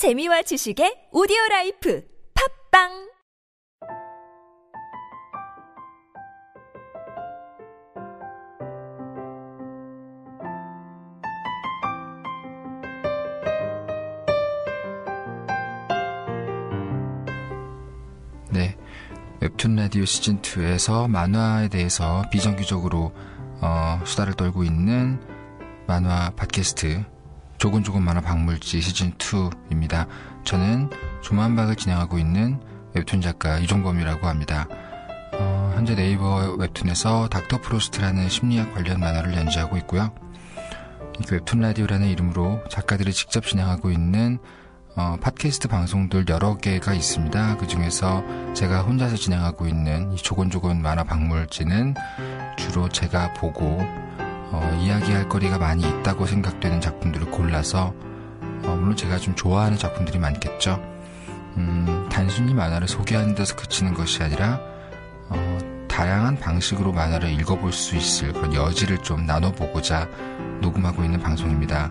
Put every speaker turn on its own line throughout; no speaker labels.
재미와 지식의 오디오 life 팟빵
네. 웹툰 라디오 시즌2에서 만화에 대해서 비정규적으로 어, 수다를 떨고 있는 만화 팟캐스트 조곤조곤 만화 박물지 시즌2입니다. 저는 조만박을 진행하고 있는 웹툰 작가 이종범이라고 합니다. 어, 현재 네이버 웹툰에서 닥터 프로스트라는 심리학 관련 만화를 연재하고 있고요. 웹툰 라디오라는 이름으로 작가들이 직접 진행하고 있는 어, 팟캐스트 방송들 여러 개가 있습니다. 그 중에서 제가 혼자서 진행하고 있는 이 조곤조곤 만화 박물지는 주로 제가 보고 어, 이야기할 거리가 많이 있다고 생각되는 작품들을 골라서 어, 물론 제가 좀 좋아하는 작품들이 많겠죠. 음, 단순히 만화를 소개하는 데서 그치는 것이 아니라 어, 다양한 방식으로 만화를 읽어볼 수 있을 그런 여지를 좀 나눠보고자 녹음하고 있는 방송입니다.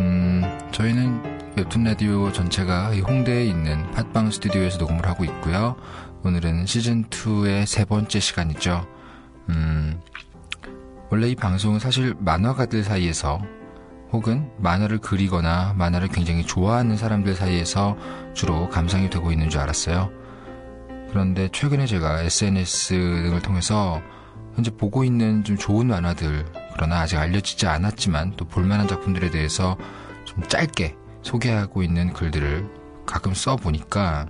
음, 저희는 웹툰 라디오 전체가 홍대에 있는 팟빵 스튜디오에서 녹음을 하고 있고요. 오늘은 시즌 2의 세 번째 시간이죠. 음, 원래 이 방송은 사실 만화가들 사이에서 혹은 만화를 그리거나 만화를 굉장히 좋아하는 사람들 사이에서 주로 감상이 되고 있는 줄 알았어요. 그런데 최근에 제가 SNS 등을 통해서 현재 보고 있는 좀 좋은 만화들, 그러나 아직 알려지지 않았지만 또 볼만한 작품들에 대해서 좀 짧게 소개하고 있는 글들을 가끔 써보니까,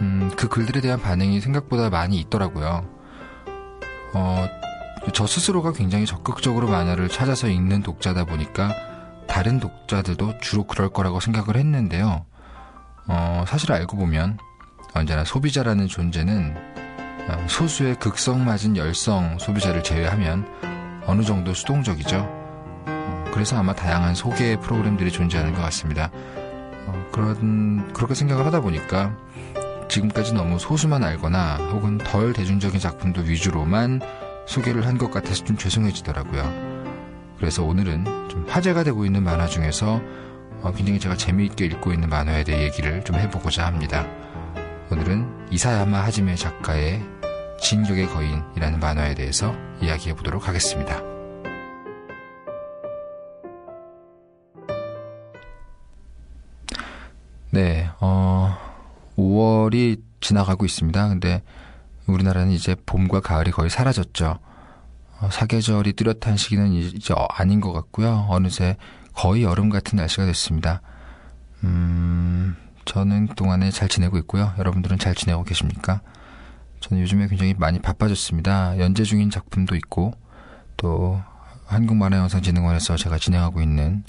음, 그 글들에 대한 반응이 생각보다 많이 있더라고요. 어, 저 스스로가 굉장히 적극적으로 만화를 찾아서 읽는 독자다 보니까 다른 독자들도 주로 그럴 거라고 생각을 했는데요. 어, 사실 알고 보면 언제나 소비자라는 존재는 어, 소수의 극성 맞은 열성 소비자를 제외하면 어느 정도 수동적이죠. 어, 그래서 아마 다양한 소개 프로그램들이 존재하는 것 같습니다. 어, 그런 그렇게 생각을 하다 보니까 지금까지 너무 소수만 알거나 혹은 덜 대중적인 작품들 위주로만 소개를 한 것 같아서 좀 죄송해지더라고요. 그래서 오늘은 좀 화제가 되고 있는 만화 중에서 어, 굉장히 제가 재미있게 읽고 있는 만화에 대해 얘기를 좀 해보고자 합니다. 오늘은 이사야마 하지메 작가의 진격의 거인이라는 만화에 대해서 이야기해 보도록 하겠습니다. 네, 어, 5월이 지나가고 있습니다. 근데 우리나라는 이제 봄과 가을이 거의 사라졌죠. 어, 사계절이 뚜렷한 시기는 이제 아닌 것 같고요. 어느새 거의 여름 같은 날씨가 됐습니다. 음, 저는 그동안에 잘 지내고 있고요. 여러분들은 잘 지내고 계십니까? 저는 요즘에 굉장히 많이 바빠졌습니다. 연재 중인 작품도 있고, 또 한국만화영상진흥원에서 제가 진행하고 있는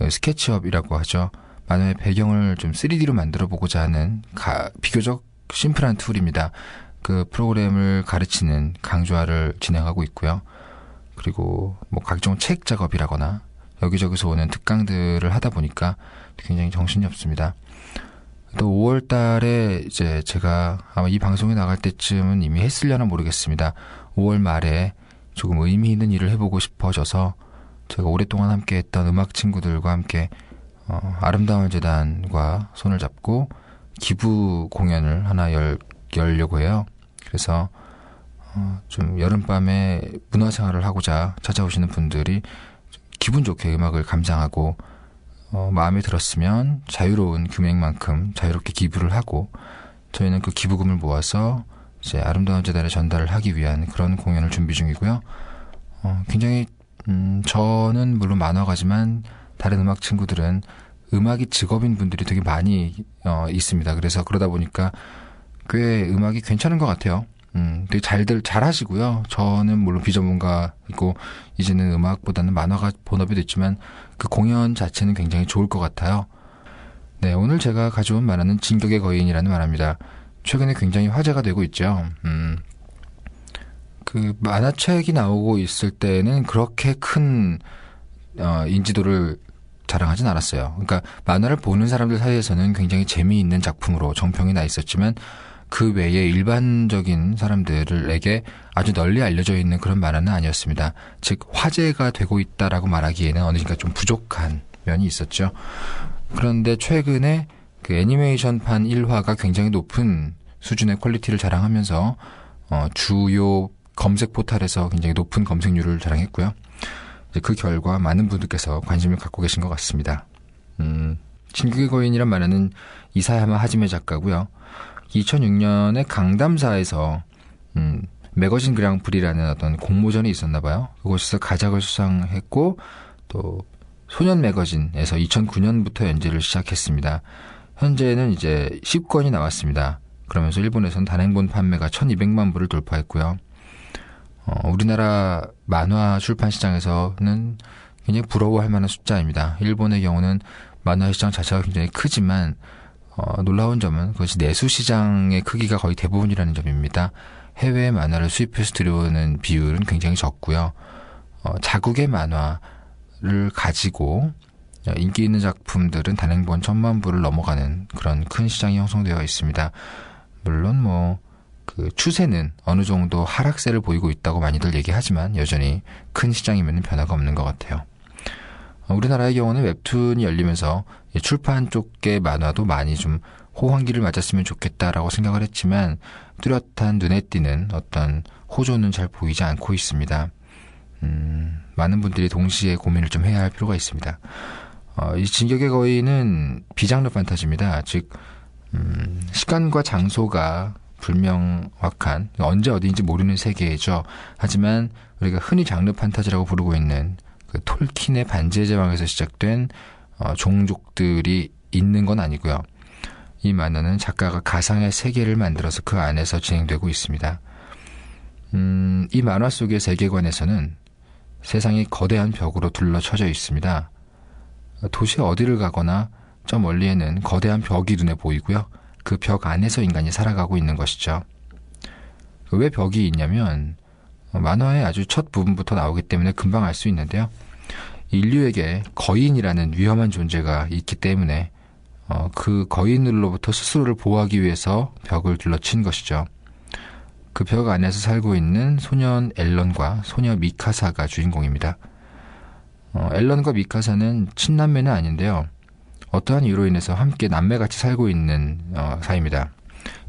스케치업이라고 하죠. 만화의 배경을 좀 3D로 만들어 보고자 하는 가, 비교적 심플한 툴입니다. 그 프로그램을 가르치는 강좌를 진행하고 있고요. 그리고 뭐 각종 책 작업이라거나 여기저기서 오는 특강들을 하다 보니까 굉장히 정신이 없습니다. 또 5월 달에 이제 제가 아마 이 방송이 나갈 때쯤은 이미 했으려나 모르겠습니다. 5월 말에 조금 의미 있는 일을 해보고 싶어져서 제가 오랫동안 함께 했던 음악 친구들과 함께 어, 아름다운 재단과 손을 잡고 기부 공연을 하나 열, 열려고 해요. 그래서 어, 좀 여름밤에 문화생활을 하고자 찾아오시는 분들이 기분 좋게 음악을 감상하고 어, 마음에 들었으면 자유로운 금액만큼 자유롭게 기부를 하고 저희는 그 기부금을 모아서 이제 아름다운 재단에 전달을 하기 위한 그런 공연을 준비 중이고요. 어, 굉장히 음, 저는 물론 만화가지만 다른 음악 친구들은 음악이 직업인 분들이 되게 많이 어, 있습니다. 그래서 그러다 보니까 꽤 음악이 괜찮은 것 같아요. 음, 되게 잘들, 잘 하시고요. 저는 물론 비전문가이고, 이제는 음악보다는 만화가 본업이 됐지만, 그 공연 자체는 굉장히 좋을 것 같아요. 네, 오늘 제가 가져온 만화는 진격의 거인이라는 만화입니다. 최근에 굉장히 화제가 되고 있죠. 음, 그 만화책이 나오고 있을 때는 그렇게 큰, 어, 인지도를 자랑하진 않았어요. 그러니까 만화를 보는 사람들 사이에서는 굉장히 재미있는 작품으로 정평이 나 있었지만, 그 외에 일반적인 사람들에게 아주 널리 알려져 있는 그런 만화는 아니었습니다. 즉 화제가 되고 있다라고 말하기에는 어느니까 좀 부족한 면이 있었죠. 그런데 최근에 그 애니메이션판 1화가 굉장히 높은 수준의 퀄리티를 자랑하면서 어, 주요 검색 포탈에서 굉장히 높은 검색률을 자랑했고요. 그 결과 많은 분들께서 관심을 갖고 계신 것 같습니다. 음, 진격의 거인이란 만화는 이사야마 하지메 작가고요. 2006년에 강담사에서 음, 매거진 그랑프리라는 어떤 공모전이 있었나 봐요. 그곳에서 가작을 수상했고 또 소년 매거진에서 2009년부터 연재를 시작했습니다. 현재는 이제 10권이 나왔습니다. 그러면서 일본에서는 단행본 판매가 1200만 부를 돌파했고요. 어, 우리나라 만화 출판 시장에서는 굉장히 부러워할 만한 숫자입니다. 일본의 경우는 만화 시장 자체가 굉장히 크지만 어, 놀라운 점은 그것이 내수 시장의 크기가 거의 대부분이라는 점입니다. 해외 만화를 수입해서 들여오는 비율은 굉장히 적고요. 어, 자국의 만화를 가지고 인기 있는 작품들은 단행본 천만 부를 넘어가는 그런 큰 시장이 형성되어 있습니다. 물론 뭐, 그 추세는 어느 정도 하락세를 보이고 있다고 많이들 얘기하지만 여전히 큰 시장이면 변화가 없는 것 같아요. 어, 우리나라의 경우는 웹툰이 열리면서 출판 쪽의 만화도 많이 좀 호황기를 맞았으면 좋겠다라고 생각을 했지만 뚜렷한 눈에 띄는 어떤 호조는 잘 보이지 않고 있습니다. 음, 많은 분들이 동시에 고민을 좀 해야 할 필요가 있습니다. 어, 이 진격의 거인은 비장르 판타지입니다. 즉, 음, 시간과 장소가 불명확한 언제 어디인지 모르는 세계죠. 하지만 우리가 흔히 장르 판타지라고 부르고 있는 그 톨킨의 반지의 제왕에서 시작된 어, 종족들이 있는 건 아니고요. 이 만화는 작가가 가상의 세계를 만들어서 그 안에서 진행되고 있습니다. 음, 이 만화 속의 세계관에서는 세상이 거대한 벽으로 둘러쳐져 있습니다. 도시 어디를 가거나 저 멀리에는 거대한 벽이 눈에 보이고요. 그 벽 안에서 인간이 살아가고 있는 것이죠. 왜 벽이 있냐면 만화의 아주 첫 부분부터 나오기 때문에 금방 알 수 있는데요. 인류에게 거인이라는 위험한 존재가 있기 때문에 어, 그 거인으로부터 스스로를 보호하기 위해서 벽을 둘러친 것이죠. 그 벽 안에서 살고 있는 소년 앨런과 소녀 미카사가 주인공입니다. 어, 앨런과 미카사는 친남매는 아닌데요. 어떠한 이유로 인해서 함께 남매같이 살고 있는 어, 사이입니다.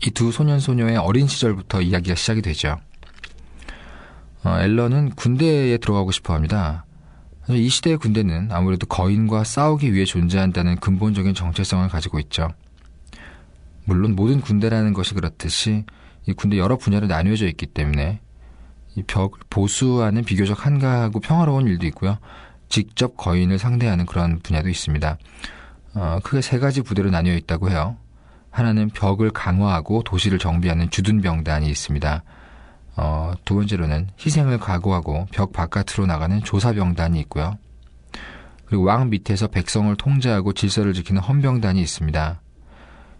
이 두 소년 소녀의 어린 시절부터 이야기가 시작이 되죠. 어, 앨런은 군대에 들어가고 싶어 합니다. 이 시대의 군대는 아무래도 거인과 싸우기 위해 존재한다는 근본적인 정체성을 가지고 있죠. 물론 모든 군대라는 것이 그렇듯이 이 군대 여러 분야로 나뉘어져 있기 때문에 이 벽을 보수하는 비교적 한가하고 평화로운 일도 있고요. 직접 거인을 상대하는 그런 분야도 있습니다. 어, 크게 세 가지 부대로 나뉘어 있다고 해요. 하나는 벽을 강화하고 도시를 정비하는 주둔병단이 있습니다. 어, 두 번째로는 희생을 각오하고 벽 바깥으로 나가는 조사병단이 있고요. 그리고 왕 밑에서 백성을 통제하고 질서를 지키는 헌병단이 있습니다.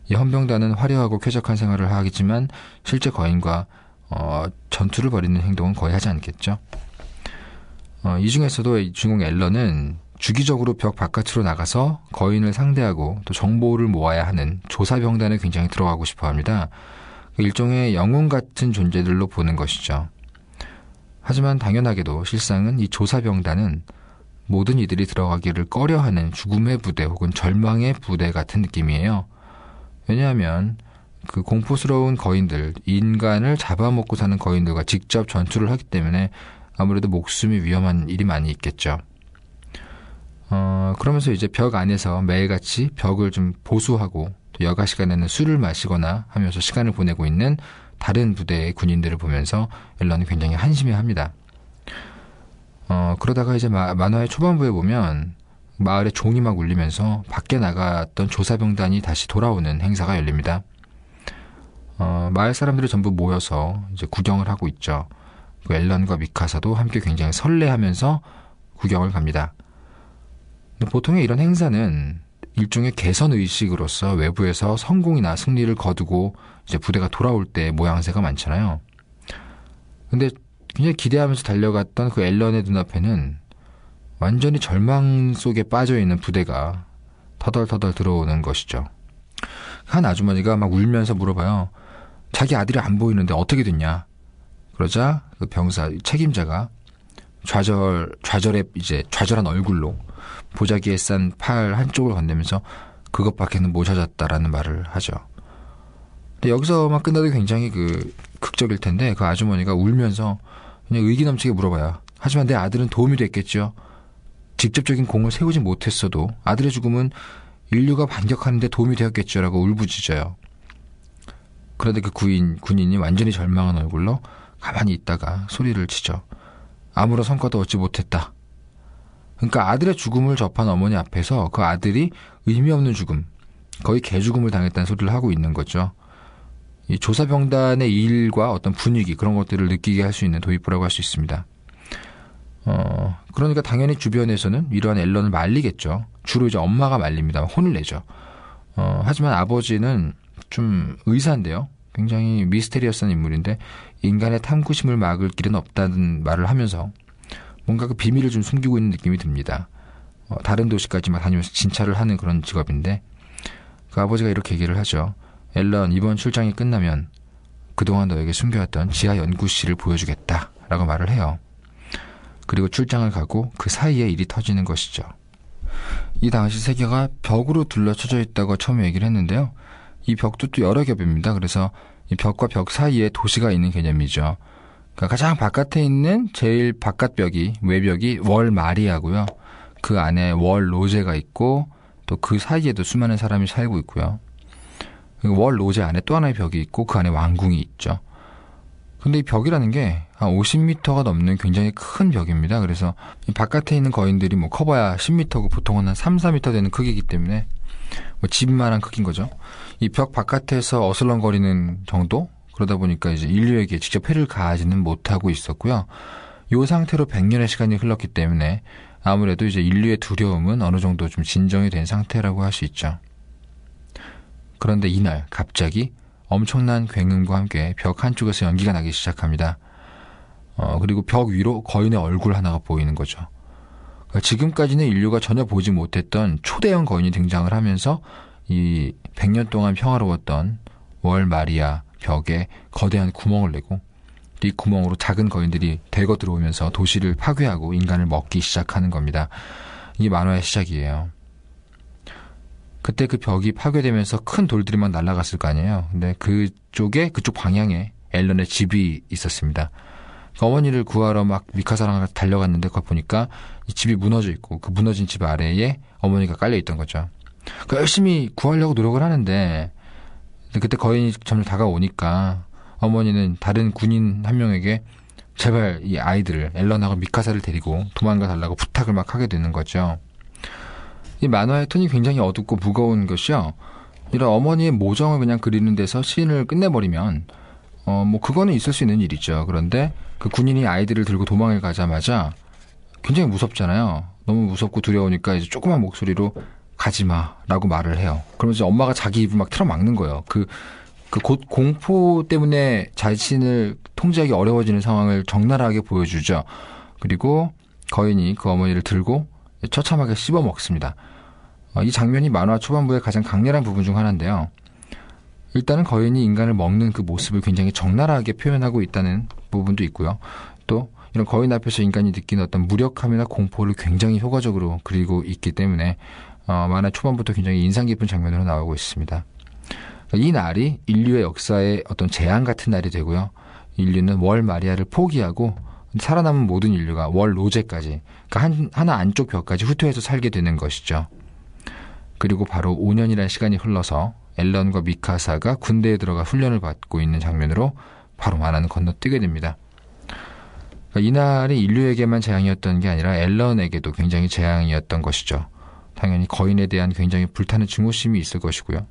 이 헌병단은 화려하고 쾌적한 생활을 하겠지만 실제 거인과 어, 전투를 벌이는 행동은 거의 하지 않겠죠. 어, 이 중에서도 주인공 앨런은 주기적으로 벽 바깥으로 나가서 거인을 상대하고 또 정보를 모아야 하는 조사병단에 굉장히 들어가고 싶어 합니다. 일종의 영웅 같은 존재들로 보는 것이죠. 하지만 당연하게도 실상은 이 조사병단은 모든 이들이 들어가기를 꺼려하는 죽음의 부대 혹은 절망의 부대 같은 느낌이에요. 왜냐하면 그 공포스러운 거인들, 인간을 잡아먹고 사는 거인들과 직접 전투를 하기 때문에 아무래도 목숨이 위험한 일이 많이 있겠죠. 어, 그러면서 이제 벽 안에서 매일같이 벽을 좀 보수하고 여가 시간에는 술을 마시거나 하면서 시간을 보내고 있는 다른 부대의 군인들을 보면서 앨런이 굉장히 한심해합니다. 어, 그러다가 이제 마, 만화의 초반부에 보면 마을에 종이 막 울리면서 밖에 나갔던 조사병단이 다시 돌아오는 행사가 열립니다. 어, 마을 사람들이 전부 모여서 이제 구경을 하고 있죠. 그 앨런과 미카사도 함께 굉장히 설레하면서 구경을 갑니다. 보통의 이런 행사는 일종의 개선 의식으로서 외부에서 성공이나 승리를 거두고 이제 부대가 돌아올 때 모양새가 많잖아요. 근데 굉장히 기대하면서 달려갔던 그 앨런의 눈앞에는 완전히 절망 속에 빠져 있는 부대가 터덜터덜 들어오는 것이죠. 한 아주머니가 막 울면서 물어봐요. 자기 아들이 안 보이는데 어떻게 됐냐? 그러자 그 병사 책임자가 좌절 좌절의 이제 좌절한 얼굴로 보자기에 싼 팔 한쪽을 건네면서 그것밖에는 못 찾았다라는 말을 하죠. 근데 여기서만 끝나도 굉장히 그 극적일 텐데 그 아주머니가 울면서 그냥 의기 넘치게 물어봐요. 하지만 내 아들은 도움이 됐겠죠. 직접적인 공을 세우지 못했어도 아들의 죽음은 인류가 반격하는데 도움이 되었겠죠라고 울부짖어요. 그런데 그 구인, 군인이 완전히 절망한 얼굴로 가만히 있다가 소리를 치죠. 아무런 성과도 얻지 못했다. 그러니까 아들의 죽음을 접한 어머니 앞에서 그 아들이 의미 없는 죽음, 거의 개죽음을 당했다는 소리를 하고 있는 거죠. 이 조사병단의 일과 어떤 분위기 그런 것들을 느끼게 할 수 있는 도입부라고 할 수 있습니다. 어, 그러니까 당연히 주변에서는 이러한 앨런을 말리겠죠. 주로 이제 엄마가 말립니다. 혼을 내죠. 어, 하지만 아버지는 좀 의사인데요. 굉장히 미스테리어스한 인물인데 인간의 탐구심을 막을 길은 없다는 말을 하면서 뭔가 그 비밀을 좀 숨기고 있는 느낌이 듭니다. 어, 다른 도시까지만 다니면서 진찰을 하는 그런 직업인데 그 아버지가 이렇게 얘기를 하죠. 앨런 이번 출장이 끝나면 그동안 너에게 숨겨왔던 지하 연구실을 보여주겠다라고 말을 해요. 그리고 출장을 가고 그 사이에 일이 터지는 것이죠. 이 당시 세계가 벽으로 둘러쳐져 있다고 처음에 얘기를 했는데요. 이 벽도 또 여러 겹입니다. 그래서 이 벽과 벽 사이에 도시가 있는 개념이죠. 그러니까 가장 바깥에 있는 제일 바깥 벽이 외벽이 월 마리아고요. 그 안에 월 로제가 있고 또 그 사이에도 수많은 사람이 살고 있고요. 월 로제 안에 또 하나의 벽이 있고 그 안에 왕궁이 있죠. 근데 이 벽이라는 게 한 50m가 넘는 굉장히 큰 벽입니다. 그래서 이 바깥에 있는 거인들이 뭐 커봐야 10m고 보통은 한 3, 4m 되는 크기이기 때문에 뭐 집만한 크기인 거죠. 이 벽 바깥에서 어슬렁거리는 정도? 그러다 보니까 이제 인류에게 직접 해를 가하지는 못하고 있었고요. 이 상태로 100년의 시간이 흘렀기 때문에 아무래도 이제 인류의 두려움은 어느 정도 좀 진정이 된 상태라고 할 수 있죠. 그런데 이날 갑자기 엄청난 굉음과 함께 벽 한쪽에서 연기가 나기 시작합니다. 어, 그리고 벽 위로 거인의 얼굴 하나가 보이는 거죠. 그러니까 지금까지는 인류가 전혀 보지 못했던 초대형 거인이 등장을 하면서 이 100년 동안 평화로웠던 월 마리아 벽에 거대한 구멍을 내고 이 구멍으로 작은 거인들이 대거 들어오면서 도시를 파괴하고 인간을 먹기 시작하는 겁니다. 이게 만화의 시작이에요. 그때 그 벽이 파괴되면서 큰 돌들이 막 날아갔을 거 아니에요. 근데 그쪽에 그쪽 방향에 앨런의 집이 있었습니다. 그 어머니를 구하러 막 미카사랑 달려갔는데 그걸 보니까 이 집이 무너져 있고 그 무너진 집 아래에 어머니가 깔려 있던 거죠. 그 열심히 구하려고 노력을 하는데 그때 거인이 점점 다가오니까 어머니는 다른 군인 한 명에게 제발 이 아이들을 앨런하고 미카사를 데리고 도망가 달라고 부탁을 막 하게 되는 거죠. 이 만화의 톤이 굉장히 어둡고 무거운 것이요. 이런 어머니의 모정을 그냥 그리는 데서 시인을 끝내버리면 어 뭐 그거는 있을 수 있는 일이죠. 그런데 그 군인이 아이들을 들고 도망을 가자마자 굉장히 무섭잖아요. 너무 무섭고 두려우니까 이제 조그만 목소리로 가지 마라고 말을 해요. 그러면서 엄마가 자기 입을 막 틀어막는 거예요. 그 그 곧 공포 때문에 자신을 통제하기 어려워지는 상황을 적나라하게 보여주죠. 그리고 거인이 그 어머니를 들고 처참하게 씹어 먹습니다. 어, 이 장면이 만화 초반부의 가장 강렬한 부분 중 하나인데요. 일단은 거인이 인간을 먹는 그 모습을 굉장히 적나라하게 표현하고 있다는 부분도 있고요. 또 이런 거인 앞에서 인간이 느끼는 어떤 무력함이나 공포를 굉장히 효과적으로 그리고 있기 때문에 어, 만화 초반부터 굉장히 인상 깊은 장면으로 나오고 있습니다. 이 날이 인류의 역사의 어떤 재앙 같은 날이 되고요. 인류는 월 마리아를 포기하고 살아남은 모든 인류가 월 로제까지 그러니까 한, 하나 안쪽 벽까지 후퇴해서 살게 되는 것이죠. 그리고 바로 5년이라는 시간이 흘러서 앨런과 미카사가 군대에 들어가 훈련을 받고 있는 장면으로 바로 만화는 건너뛰게 됩니다. 그러니까 이날이 인류에게만 재앙이었던 게 아니라 앨런에게도 굉장히 재앙이었던 것이죠. 당연히 거인에 대한 굉장히 불타는 증오심이 있을 것이고요.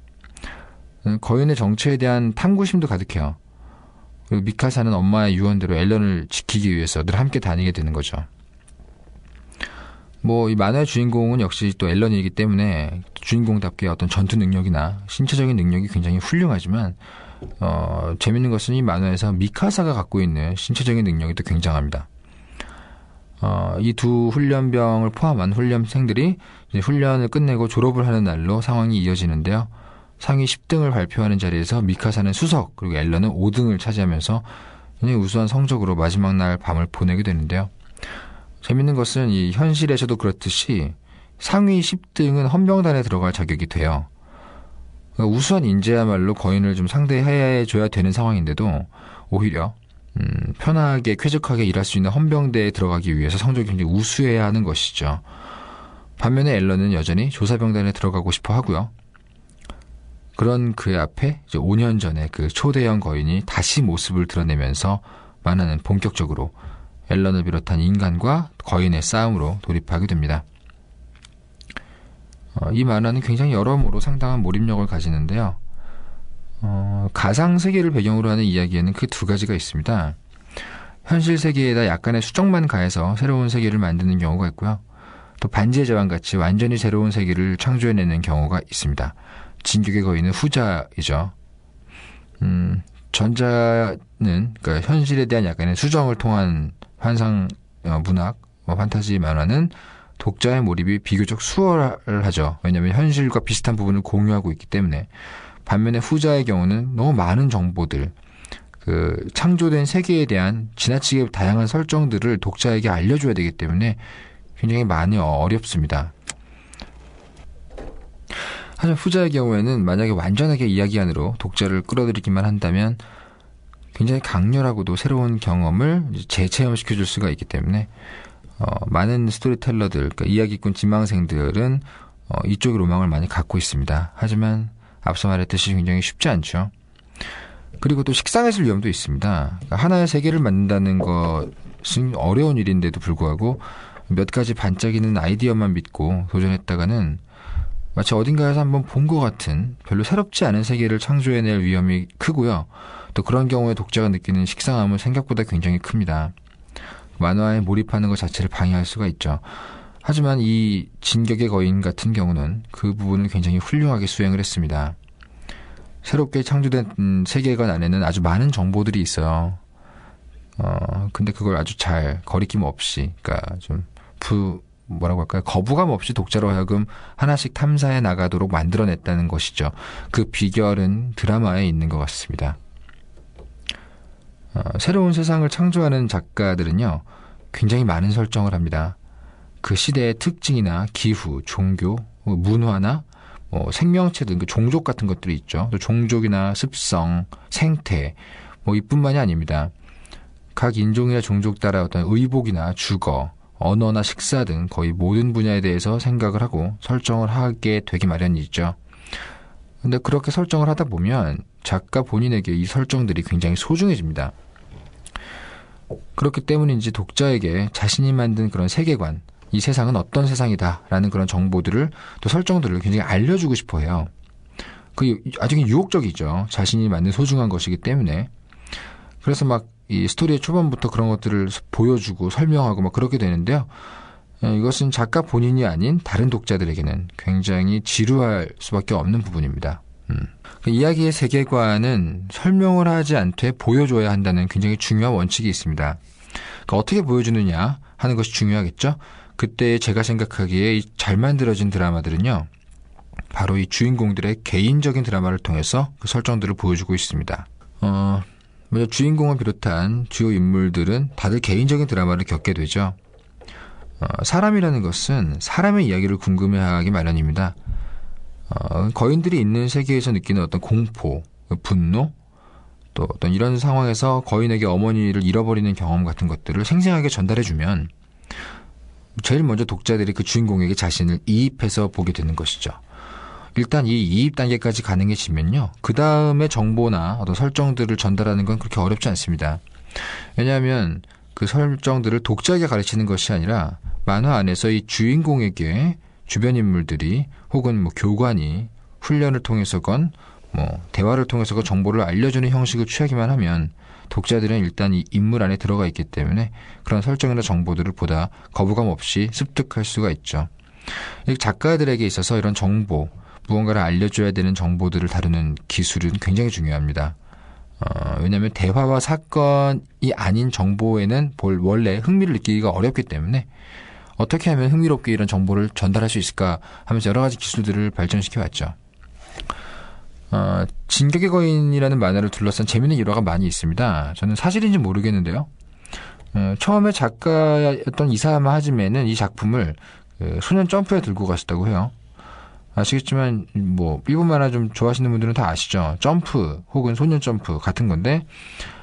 거인의 정체에 대한 탐구심도 가득해요. 그리고 미카사는 엄마의 유언대로 앨런을 지키기 위해서 늘 함께 다니게 되는 거죠. 뭐, 이 만화의 주인공은 역시 또 앨런이기 때문에 주인공답게 어떤 전투 능력이나 신체적인 능력이 굉장히 훌륭하지만, 어, 재밌는 것은 이 만화에서 미카사가 갖고 있는 신체적인 능력이 또 굉장합니다. 어, 이 두 훈련병을 포함한 훈련생들이 훈련을 끝내고 졸업을 하는 날로 상황이 이어지는데요. 상위 10등을 발표하는 자리에서 미카사는 수석, 그리고 앨런은 5등을 차지하면서 굉장히 우수한 성적으로 마지막 날 밤을 보내게 되는데요. 재밌는 것은 이 현실에서도 그렇듯이 상위 10등은 헌병단에 들어갈 자격이 돼요. 그러니까 우수한 인재야말로 거인을 좀 상대해 줘야 되는 상황인데도 오히려 음, 편하게 쾌적하게 일할 수 있는 헌병대에 들어가기 위해서 성적이 굉장히 우수해야 하는 것이죠. 반면에 앨런은 여전히 조사병단에 들어가고 싶어 하고요. 그런 그의 앞에 이제 5년 전에 그 초대형 거인이 다시 모습을 드러내면서 만화는 본격적으로 앨런을 비롯한 인간과 거인의 싸움으로 돌입하게 됩니다. 어, 이 만화는 굉장히 여러모로 상당한 몰입력을 가지는데요. 어, 가상 세계를 배경으로 하는 이야기에는 그 두 가지가 있습니다. 현실 세계에다 약간의 수정만 가해서 새로운 세계를 만드는 경우가 있고요. 또 반지의 제왕 같이 완전히 새로운 세계를 창조해내는 경우가 있습니다. 진격의 거인은 후자이죠. 음, 전자는 그러니까 현실에 대한 약간의 수정을 통한 환상 어, 문학, 뭐 판타지 만화는 독자의 몰입이 비교적 수월하죠. 왜냐하면 현실과 비슷한 부분을 공유하고 있기 때문에 반면에 후자의 경우는 너무 많은 정보들, 그 창조된 세계에 대한 지나치게 다양한 설정들을 독자에게 알려줘야 되기 때문에 굉장히 많이 어렵습니다. 하지만 후자의 경우에는 만약에 완전하게 이야기 안으로 독자를 끌어들이기만 한다면 굉장히 강렬하고도 새로운 경험을 재체험시켜 줄 수가 있기 때문에 어, 많은 스토리텔러들, 그러니까 이야기꾼 지망생들은 어, 이쪽의 로망을 많이 갖고 있습니다. 하지만 앞서 말했듯이 굉장히 쉽지 않죠. 그리고 또 식상해질 위험도 있습니다. 그러니까 하나의 세계를 만든다는 것은 어려운 일인데도 불구하고 몇 가지 반짝이는 아이디어만 믿고 도전했다가는 마치 어딘가에서 한번 본 것 같은 별로 새롭지 않은 세계를 창조해낼 위험이 크고요. 또 그런 경우에 독자가 느끼는 식상함은 생각보다 굉장히 큽니다. 만화에 몰입하는 것 자체를 방해할 수가 있죠. 하지만 이 진격의 거인 같은 경우는 그 부분을 굉장히 훌륭하게 수행을 했습니다. 새롭게 창조된 세계관 안에는 아주 많은 정보들이 있어요. 어, 근데 그걸 아주 잘 거리낌 없이, 그러니까 좀 부, 뭐라고 할까요? 거부감 없이 독자로 하여금 하나씩 탐사해 나가도록 만들어냈다는 것이죠. 그 비결은 드라마에 있는 것 같습니다. 어, 새로운 세상을 창조하는 작가들은요, 굉장히 많은 설정을 합니다. 그 시대의 특징이나 기후, 종교, 뭐 문화나 뭐 생명체 등그 종족 같은 것들이 있죠. 또 종족이나 습성, 생태, 뭐 이뿐만이 아닙니다. 각 인종이나 종족 따라 어떤 의복이나 주거, 언어나 식사 등 거의 모든 분야에 대해서 생각을 하고 설정을 하게 되기 마련이죠. 근데 그렇게 설정을 하다 보면 작가 본인에게 이 설정들이 굉장히 소중해집니다. 그렇기 때문인지 독자에게 자신이 만든 그런 세계관, 이 세상은 어떤 세상이다라는 그런 정보들을 또 설정들을 굉장히 알려주고 싶어 해요. 그 아주 유혹적이죠. 자신이 만든 소중한 것이기 때문에. 그래서 막 이 스토리의 초반부터 그런 것들을 보여주고 설명하고 막 그렇게 되는데요. 어, 이것은 작가 본인이 아닌 다른 독자들에게는 굉장히 지루할 수밖에 없는 부분입니다. 음. 그 이야기의 세계관은 설명을 하지 않되 보여줘야 한다는 굉장히 중요한 원칙이 있습니다. 그러니까 어떻게 보여주느냐 하는 것이 중요하겠죠. 그때 제가 생각하기에 잘 만들어진 드라마들은요. 바로 이 주인공들의 개인적인 드라마를 통해서 그 설정들을 보여주고 있습니다. 어, 먼저 주인공을 비롯한 주요 인물들은 다들 개인적인 드라마를 겪게 되죠. 어, 사람이라는 것은 사람의 이야기를 궁금해하기 마련입니다. 어, 거인들이 있는 세계에서 느끼는 어떤 공포, 분노, 또 어떤 이런 상황에서 거인에게 어머니를 잃어버리는 경험 같은 것들을 생생하게 전달해주면 제일 먼저 독자들이 그 주인공에게 자신을 이입해서 보게 되는 것이죠. 일단 이 이입 단계까지 가능해지면요. 그 다음에 정보나 어떤 설정들을 전달하는 건 그렇게 어렵지 않습니다. 왜냐하면 그 설정들을 독자에게 가르치는 것이 아니라 만화 안에서 이 주인공에게 주변 인물들이 혹은 뭐 교관이 훈련을 통해서건 뭐 대화를 통해서건 정보를 알려주는 형식을 취하기만 하면 독자들은 일단 이 인물 안에 들어가 있기 때문에 그런 설정이나 정보들을 보다 거부감 없이 습득할 수가 있죠. 작가들에게 있어서 이런 정보, 무언가를 알려줘야 되는 정보들을 다루는 기술은 굉장히 중요합니다. 어, 왜냐하면 대화와 사건이 아닌 정보에는 볼 원래 흥미를 느끼기가 어렵기 때문에 어떻게 하면 흥미롭게 이런 정보를 전달할 수 있을까 하면서 여러 가지 기술들을 발전시켜 왔죠. 어, 진격의 거인이라는 만화를 둘러싼 재미있는 일화가 많이 있습니다. 저는 사실인지 모르겠는데요. 어, 처음에 작가였던 이사야마 하지메는 이 작품을 그 소년 점프에 들고 갔었다고 해요. 아시겠지만 뭐 일본 만화 좀 좋아하시는 분들은 다 아시죠. 점프 혹은 소년 점프 같은 건데 그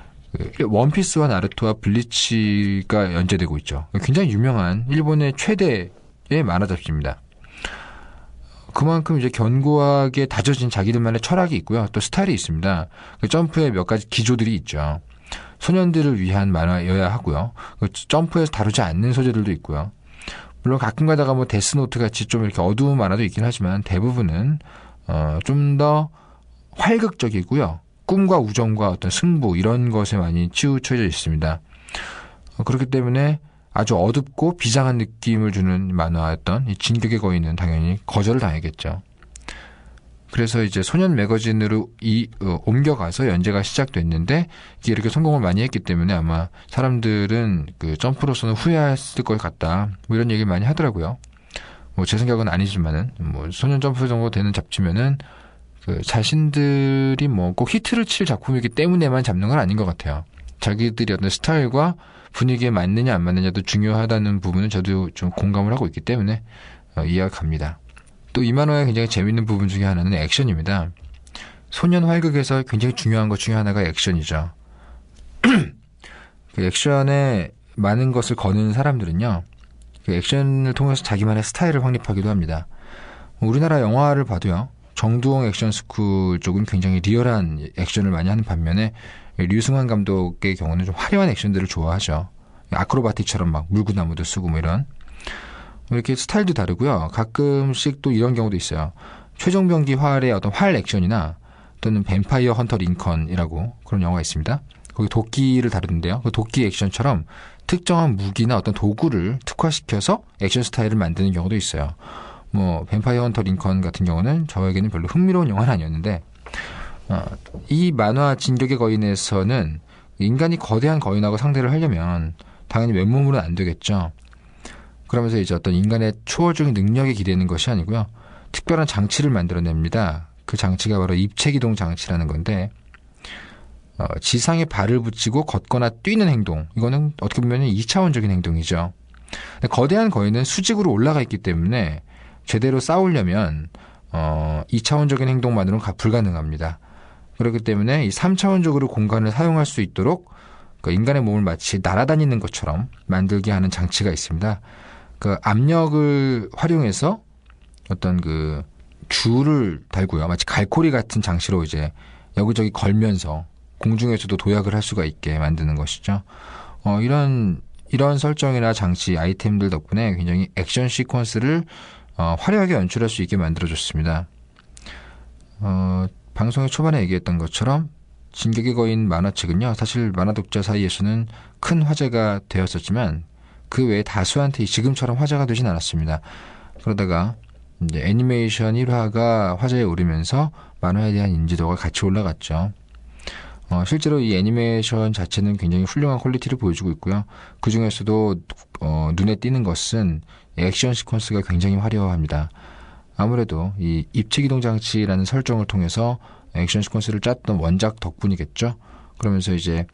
원피스와 나루토와 블리치가 연재되고 있죠. 굉장히 유명한 일본의 최대의 만화 잡지입니다. 그만큼 이제 견고하게 다져진 자기들만의 철학이 있고요. 또 스타일이 있습니다. 그 점프에 몇 가지 기조들이 있죠. 소년들을 위한 만화여야 하고요. 그 점프에서 다루지 않는 소재들도 있고요. 물론 가끔 가다가 뭐 데스노트 같이 좀 이렇게 어두운 만화도 있긴 하지만 대부분은 어, 좀 더 활극적이고요. 꿈과 우정과 어떤 승부 이런 것에 많이 치우쳐져 있습니다. 어, 그렇기 때문에 아주 어둡고 비장한 느낌을 주는 만화였던 이 진격의 거인은 당연히 거절을 당했겠죠. 그래서 이제 소년 매거진으로 이 어, 옮겨가서 연재가 시작됐는데 이게 이렇게 성공을 많이 했기 때문에 아마 사람들은 그 점프로서는 후회했을 것 같다. 뭐 이런 얘기를 많이 하더라고요. 뭐 제 생각은 아니지만은 뭐 소년 점프 정도 되는 잡지면은 그 자신들이 뭐 꼭 히트를 칠 작품이기 때문에만 잡는 건 아닌 것 같아요. 자기들이 어떤 스타일과 분위기에 맞느냐 안 맞느냐도 중요하다는 부분은 저도 좀 공감을 하고 있기 때문에 어, 이해가 갑니다. 또 이 만화의 굉장히 재밌는 부분 중에 하나는 액션입니다. 소년 활극에서 굉장히 중요한 것 중에 하나가 액션이죠. 그 액션에 많은 것을 거는 사람들은요, 그 액션을 통해서 자기만의 스타일을 확립하기도 합니다. 우리나라 영화를 봐도요, 정두홍 액션 스쿨 쪽은 굉장히 리얼한 액션을 많이 하는 반면에 류승환 감독의 경우는 좀 화려한 액션들을 좋아하죠. 아크로바틱처럼 막 물구나무도 쓰고 뭐 이런 뭐 이렇게 스타일도 다르고요. 가끔씩 또 이런 경우도 있어요. 최종병기 활의 어떤 활 액션이나 또는 뱀파이어 헌터 링컨이라고 그런 영화가 있습니다. 거기 도끼를 다루는데요. 그 도끼 액션처럼 특정한 무기나 어떤 도구를 특화시켜서 액션 스타일을 만드는 경우도 있어요. 뭐 뱀파이어 헌터 링컨 같은 경우는 저에게는 별로 흥미로운 영화는 아니었는데 어, 이 만화 진격의 거인에서는 인간이 거대한 거인하고 상대를 하려면 당연히 맨몸으로는 안 되겠죠. 그러면서 이제 어떤 인간의 초월적인 능력에 기대는 것이 아니고요. 특별한 장치를 만들어냅니다. 그 장치가 바로 입체기동 장치라는 건데 어, 지상에 발을 붙이고 걷거나 뛰는 행동 이거는 어떻게 보면 2차원적인 행동이죠. 거대한 거인은 수직으로 올라가 있기 때문에 제대로 싸우려면 어, 2차원적인 행동만으로는 불가능합니다. 그렇기 때문에 이 3차원적으로 공간을 사용할 수 있도록 그 인간의 몸을 마치 날아다니는 것처럼 만들게 하는 장치가 있습니다. 그 압력을 활용해서 어떤 그 줄을 달고요. 마치 갈고리 같은 장치로 이제 여기저기 걸면서 공중에서도 도약을 할 수가 있게 만드는 것이죠. 어, 이런, 이런 설정이나 장치, 아이템들 덕분에 굉장히 액션 시퀀스를 어, 화려하게 연출할 수 있게 만들어줬습니다. 어, 방송의 초반에 얘기했던 것처럼 진격의 거인 만화책은요, 사실 만화 독자 사이에서는 큰 화제가 되었었지만 그 외에 다수한테 지금처럼 화제가 되진 않았습니다. 그러다가 이제 애니메이션 1화가 화제에 오르면서 만화에 대한 인지도가 같이 올라갔죠. 어, 실제로 이 애니메이션 자체는 굉장히 훌륭한 퀄리티를 보여주고 있고요. 그 중에서도 어, 눈에 띄는 것은 액션 시퀀스가 굉장히 화려합니다. 아무래도 이 입체 기동 장치라는 설정을 통해서 액션 시퀀스를 짰던 원작 덕분이겠죠. 그러면서 이제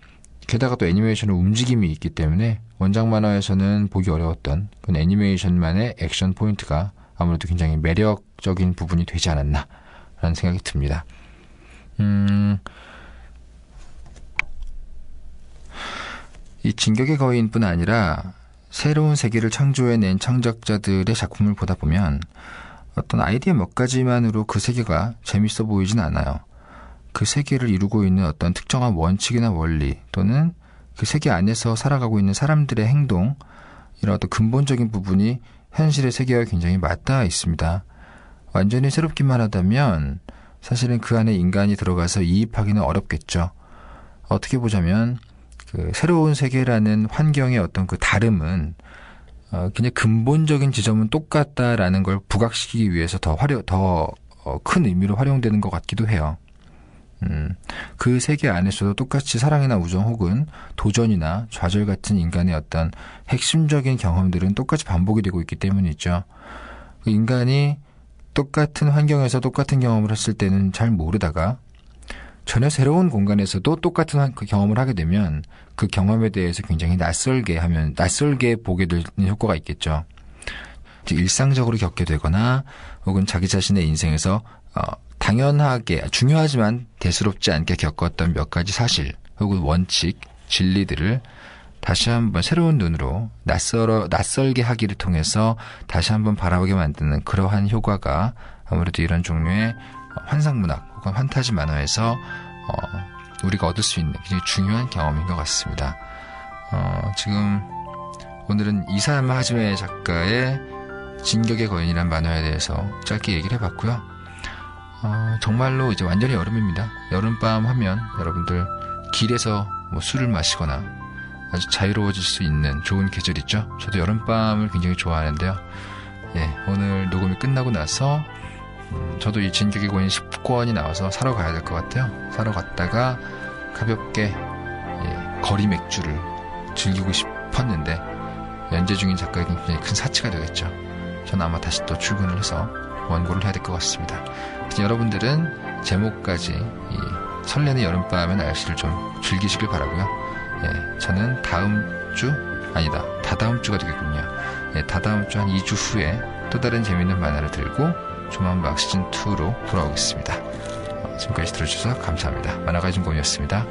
게다가 또 애니메이션은 움직임이 있기 때문에 원작 만화에서는 보기 어려웠던 그 애니메이션만의 액션 포인트가 아무래도 굉장히 매력적인 부분이 되지 않았나라는 생각이 듭니다. 음, 이 진격의 거인뿐 아니라 새로운 세계를 창조해낸 창작자들의 작품을 보다 보면 어떤 아이디어 몇 가지만으로 그 세계가 재밌어 보이진 않아요. 그 세계를 이루고 있는 어떤 특정한 원칙이나 원리 또는 그 세계 안에서 살아가고 있는 사람들의 행동 이런 어떤 근본적인 부분이 현실의 세계와 굉장히 맞닿아 있습니다. 완전히 새롭기만 하다면 사실은 그 안에 인간이 들어가서 이입하기는 어렵겠죠. 어떻게 보자면 그 새로운 세계라는 환경의 어떤 그 다름은 어, 그냥 근본적인 지점은 똑같다라는 걸 부각시키기 위해서 더 화려, 더큰 어, 의미로 활용되는 것 같기도 해요. 음, 그 세계 안에서도 똑같이 사랑이나 우정 혹은 도전이나 좌절 같은 인간의 어떤 핵심적인 경험들은 똑같이 반복이 되고 있기 때문이죠. 그 인간이 똑같은 환경에서 똑같은 경험을 했을 때는 잘 모르다가 전혀 새로운 공간에서도 똑같은 그 경험을 하게 되면 그 경험에 대해서 굉장히 낯설게 하면 낯설게 보게 되는 효과가 있겠죠. 일상적으로 겪게 되거나 혹은 자기 자신의 인생에서 어, 당연하게 중요하지만 대수롭지 않게 겪었던 몇 가지 사실 혹은 원칙, 진리들을 다시 한번 새로운 눈으로 낯설어 낯설게 하기를 통해서 다시 한번 바라보게 만드는 그러한 효과가 아무래도 이런 종류의 환상 문학 혹은 판타지 만화에서 어, 우리가 얻을 수 있는 굉장히 중요한 경험인 것 같습니다. 어, 지금 오늘은 이사야마 하지메 작가의 진격의 거인이란 만화에 대해서 짧게 얘기를 해봤고요. 어, 정말로 이제 완전히 여름입니다. 여름밤 하면 여러분들 길에서 뭐 술을 마시거나 아주 자유로워질 수 있는 좋은 계절이죠. 저도 여름밤을 굉장히 좋아하는데요. 예, 오늘 녹음이 끝나고 나서 음, 저도 이 진격의 고인 10권이 나와서 사러 가야 될 것 같아요. 사러 갔다가 가볍게 예, 거리 맥주를 즐기고 싶었는데 연재 중인 작가에게 굉장히 큰 사치가 되겠죠. 저는 아마 다시 또 출근을 해서 원고를 해야 될 것 같습니다. 여러분들은 제목까지 이 설레는 여름밤의 날씨를 좀 즐기시길 바라고요. 예, 저는 다음 주 아니다 다다음 주가 되겠군요. 예, 다다음 주 한 2주 후에 또 다른 재밌는 만화를 들고 조만막 시즌 2로 돌아오겠습니다. 어, 지금까지 들어주셔서 감사합니다. 만화가 준공이었습니다.